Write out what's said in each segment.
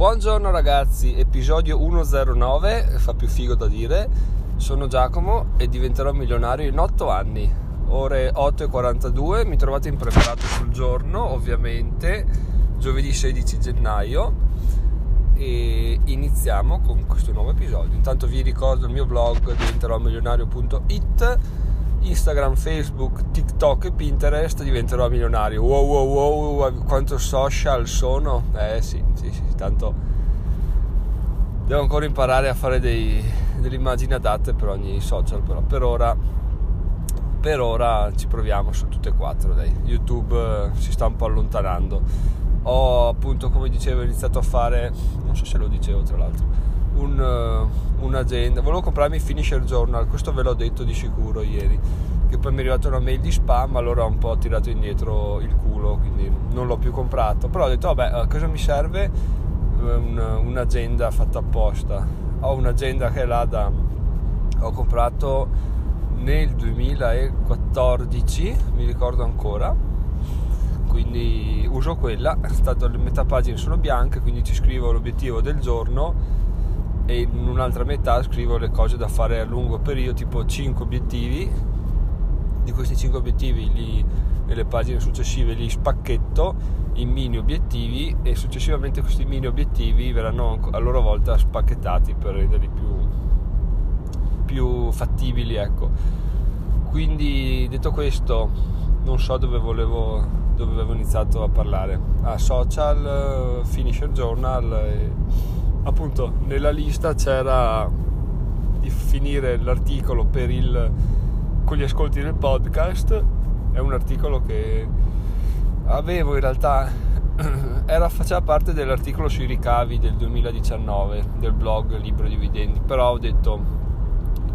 Buongiorno ragazzi, episodio 109, fa più figo da dire. Sono Giacomo e diventerò milionario in 8 anni. Ore 8.42, mi trovate impreparato sul giorno, ovviamente, giovedì 16 gennaio e iniziamo con questo nuovo episodio. Intanto vi ricordo il mio blog diventerò milionario.it Instagram, Facebook, TikTok e Pinterest diventerò milionario. Wow, wow, wow, quanto social sono? Eh sì, sì, sì, tanto devo ancora imparare a fare dei, delle immagini adatte per ogni social, però per ora, per ora ci proviamo su tutte e quattro, dai. YouTube eh, si sta un po' allontanando. Ho appunto, come dicevo, iniziato a fare, non so se lo dicevo tra l'altro, un, uh, un'agenda. Volevo comprarmi Finisher Journal, questo ve l'ho detto di sicuro ieri, che poi mi è arrivata una mail di spam, allora ho un po' tirato indietro il culo, quindi non l'ho più comprato. Però ho detto, vabbè, cosa mi serve? Un, un'agenda fatta apposta. Ho un'agenda che è là da... ho comprato nel 2014, mi ricordo ancora, quindi uso quella, stato, le metà pagine sono bianche, quindi ci scrivo l'obiettivo del giorno e in un'altra metà scrivo le cose da fare a lungo periodo, tipo 5 obiettivi. Di questi 5 obiettivi li, nelle pagine successive li spacchetto in mini obiettivi e successivamente questi mini obiettivi verranno a loro volta spacchettati per renderli più, più fattibili. Ecco. Quindi detto questo, non so dove volevo dove avevo iniziato a parlare. A ah, social, finisher journal. E appunto nella lista c'era di finire l'articolo il, con gli ascolti del podcast. È un articolo che avevo in realtà era, faceva parte dell'articolo sui ricavi del 2019 del blog Libro Dividendi. Però ho detto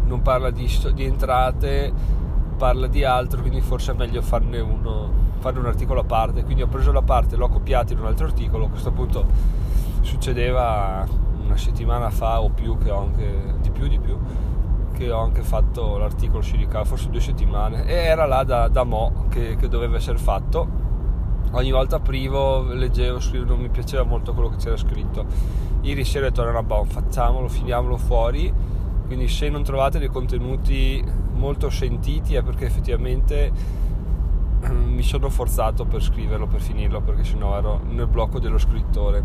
non parla di, di entrate parla di altro quindi forse è meglio farne uno farne un articolo a parte. Quindi ho preso la parte l'ho copiato in un altro articolo. A questo punto succedeva una settimana fa o più che ho anche di più di più che ho anche fatto l'articolo di forse due settimane e era là da, da mo che, che, doveva essere fatto. Ogni volta aprivo leggevo scrivevo non mi piaceva molto quello che c'era scritto. Ieri sera ho detto no, boh, facciamolo finiamolo fuori. Quindi se non trovate dei contenuti molto sentiti è perché effettivamente mi sono forzato per scriverlo per finirlo perché sennò ero nel blocco dello scrittore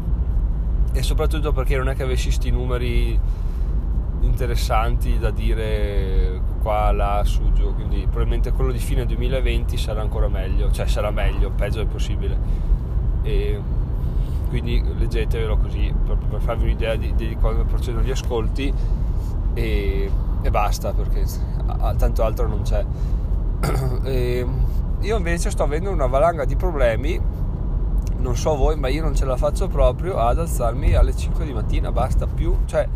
e soprattutto perché non è che avessi sti numeri interessanti da dire qua, là, su, giù, quindi probabilmente quello di fine 2020 sarà ancora meglio, cioè sarà meglio, peggio è possibile. E quindi leggetevelo così per, per farvi un'idea di, di, come procedono gli ascolti e, e basta perché tanto altro non c'è. E io invece sto avendo una valanga di problemi non so voi, ma io non ce la faccio proprio ad alzarmi alle 5 di mattina, basta più, cioè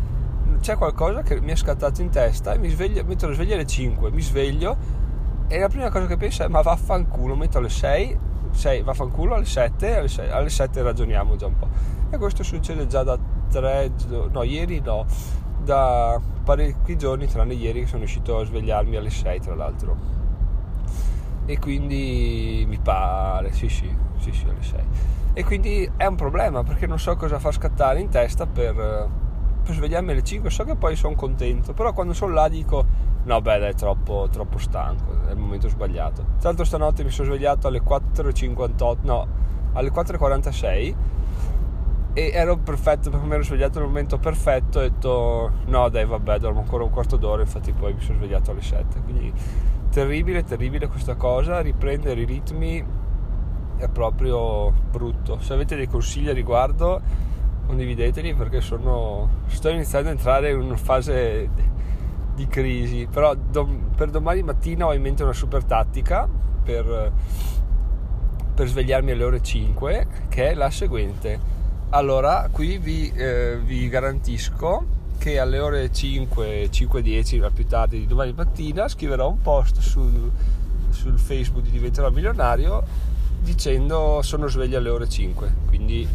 c'è qualcosa che mi è scattato in testa e mi sveglio, metto le sveglie alle 5, mi sveglio e la prima cosa che penso è ma vaffanculo, metto alle 6, 6 vaffanculo alle 7, alle 6, alle 7 ragioniamo già un po'. E questo succede già da 3, no ieri no, da parecchi giorni, tranne ieri che sono riuscito a svegliarmi alle 6 tra l'altro. E quindi mi pare, sì sì, sì sì alle 6 e quindi è un problema perché non so cosa far scattare in testa per, per svegliarmi alle 5 so che poi sono contento però quando sono là dico no beh dai troppo, troppo stanco è il momento sbagliato. Tra l'altro stanotte mi sono svegliato alle 4.58 no alle 4.46 e ero perfetto perché mi ero svegliato nel momento perfetto ho detto no dai vabbè dormo ancora un quarto d'ora. Infatti poi mi sono svegliato alle 7 quindi terribile terribile questa cosa riprendere i ritmi è proprio brutto. Se avete dei consigli a riguardo, condivideteli perché sono, sto iniziando ad entrare in una fase di crisi. Però dom, per domani mattina ho in mente una super tattica per, per svegliarmi alle ore 5, che è la seguente. Allora, qui vi, eh, vi garantisco che alle ore 5, 5.10 al più tardi di domani mattina scriverò un post sul, sul Facebook di Diventerò Milionario dicendo sono sveglio alle ore 5 quindi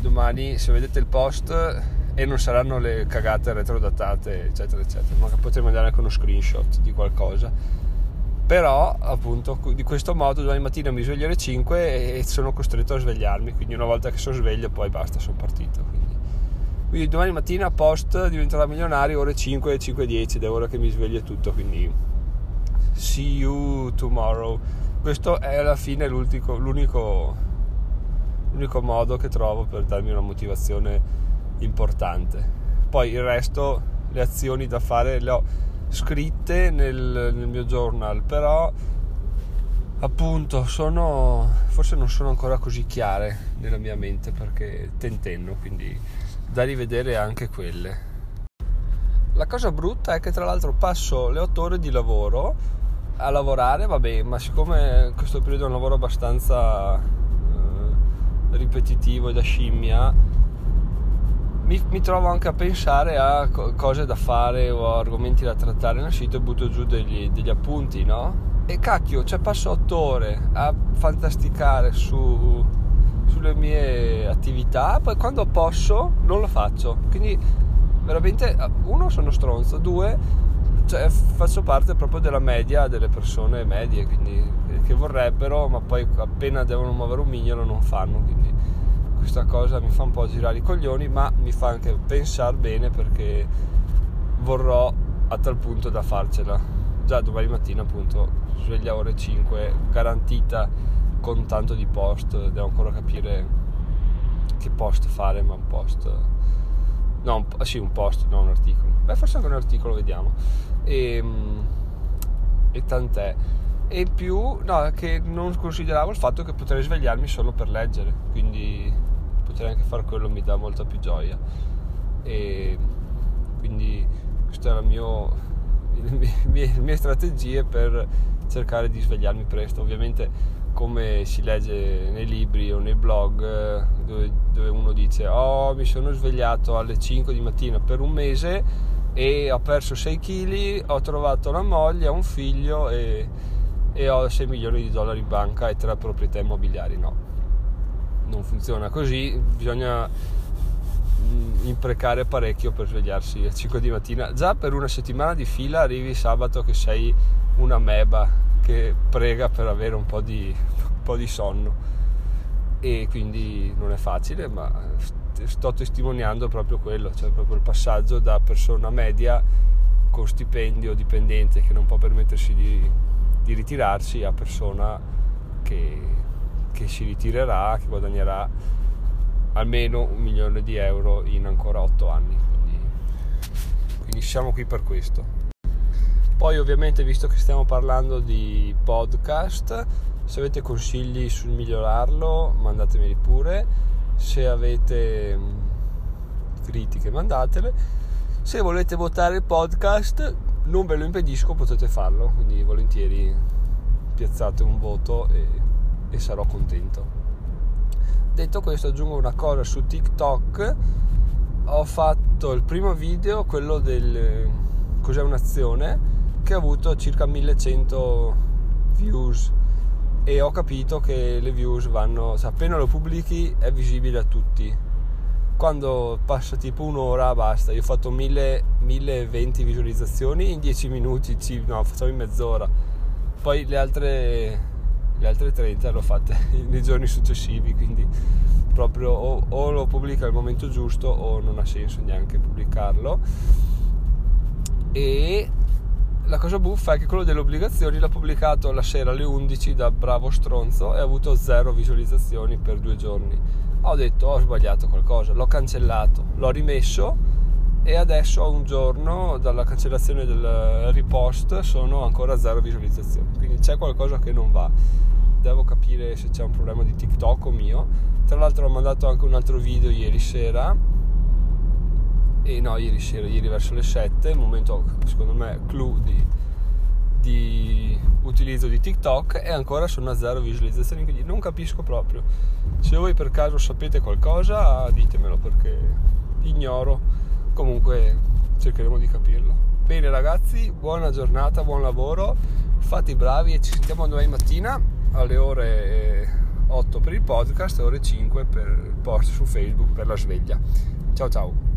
domani se vedete il post e non saranno le cagate retrodatate eccetera eccetera ma potremo mandare anche uno screenshot di qualcosa. Però appunto di questo modo domani mattina mi sveglio alle 5 e sono costretto a svegliarmi quindi una volta che sono sveglio poi basta sono partito quindi quindi domani mattina post diventerò milionario ore 5 5.10 ed è ora che mi sveglio e tutto quindi see you tomorrow. Questo è alla fine l'unico, l'unico, l'unico modo che trovo per darmi una motivazione importante. Poi il resto le azioni da fare le ho scritte nel, nel mio journal però appunto sono forse non sono ancora così chiare nella mia mente perché tentenno quindi da rivedere anche quelle. La cosa brutta è che tra l'altro passo le 8 ore di lavoro a lavorare, vabbè, ma siccome questo periodo è un lavoro abbastanza eh, ripetitivo e da scimmia, mi, mi, trovo anche a pensare a co- cose da fare o argomenti da trattare nel sito e butto giù degli, degli appunti, no? E cacchio, cioè passo 8 ore a fantasticare su sulle mie attività, poi quando posso non lo faccio. Quindi veramente, uno, sono stronzo, due, cioè, faccio parte proprio della media delle persone medie, quindi che vorrebbero, ma poi appena devono muovere un mignolo non fanno. Quindi questa cosa mi fa un po' girare i coglioni, ma mi fa anche pensare bene perché vorrò a tal punto da farcela. Già domani mattina appunto sveglia ore 5 garantita con tanto di post, devo ancora capire che post fare, ma un post... No, un, sì, un post, no, un articolo. Beh, forse anche un articolo, vediamo. E, ehm, e tant'è. E più, no, che non consideravo il fatto che potrei svegliarmi solo per leggere, quindi potrei anche fare quello, mi dà molta più gioia. E quindi queste erano mio, le mie, mie strategie per cercare di svegliarmi presto. Ovviamente come si legge nei libri o nei blog dove, dove, uno dice oh mi sono svegliato alle 5 di mattina per un mese e ho perso 6 kg, ho trovato una moglie, un figlio e, e ho 6 milioni di dollari in banca e 3 proprietà immobiliari. No, non funziona così, bisogna mm, imprecare parecchio per svegliarsi alle 5 di mattina. Già per una settimana di fila arrivi sabato che sei una meba che prega per avere un po' di, un po di sonno. E quindi non è facile ma sto testimoniando proprio quello cioè proprio il passaggio da persona media con stipendio dipendente che non può permettersi di, di ritirarsi a persona che, che si ritirerà che guadagnerà almeno un milione di euro in ancora otto anni. Quindi, quindi siamo qui per questo poi ovviamente visto che stiamo parlando di podcast, se avete consigli sul migliorarlo mandatemeli pure, se avete mm, critiche mandatele, se volete votare il podcast non ve lo impedisco, potete farlo, quindi volentieri piazzate un voto e, e sarò contento. Detto questo aggiungo una cosa su TikTok, ho fatto il primo video, quello del cos'è un'azione, che ha avuto circa 1100 views e ho capito che le views vanno, cioè appena lo pubblichi è visibile a tutti. Quando passa tipo un'ora basta, io ho fatto 1000, 1020 visualizzazioni in 10 minuti, no, facciamo in mezz'ora. Poi le altre, le altre 30 le ho fatte nei giorni successivi, quindi proprio o, o lo pubblica al momento giusto o non ha senso neanche pubblicarlo. E la cosa buffa è che quello delle obbligazioni l'ha pubblicato la sera alle 11 da bravo stronzo e ha avuto zero visualizzazioni per due giorni. Ho detto ho sbagliato qualcosa, l'ho cancellato, l'ho rimesso e adesso a un giorno dalla cancellazione del ripost sono ancora zero visualizzazioni. Quindi c'è qualcosa che non va. Devo capire se c'è un problema di TikTok o mio. Tra l'altro ho mandato anche un altro video ieri sera e no, ieri sera, ieri verso le 7, il momento secondo me clou di, di utilizzo di TikTok e ancora sono a zero visualizzazioni, quindi non capisco proprio. Se voi per caso sapete qualcosa ditemelo perché ignoro, comunque cercheremo di capirlo. Bene ragazzi, buona giornata, buon lavoro, fate i bravi e ci sentiamo domani mattina alle ore 8 per il podcast e ore 5 per il post su Facebook per la sveglia. Ciao ciao!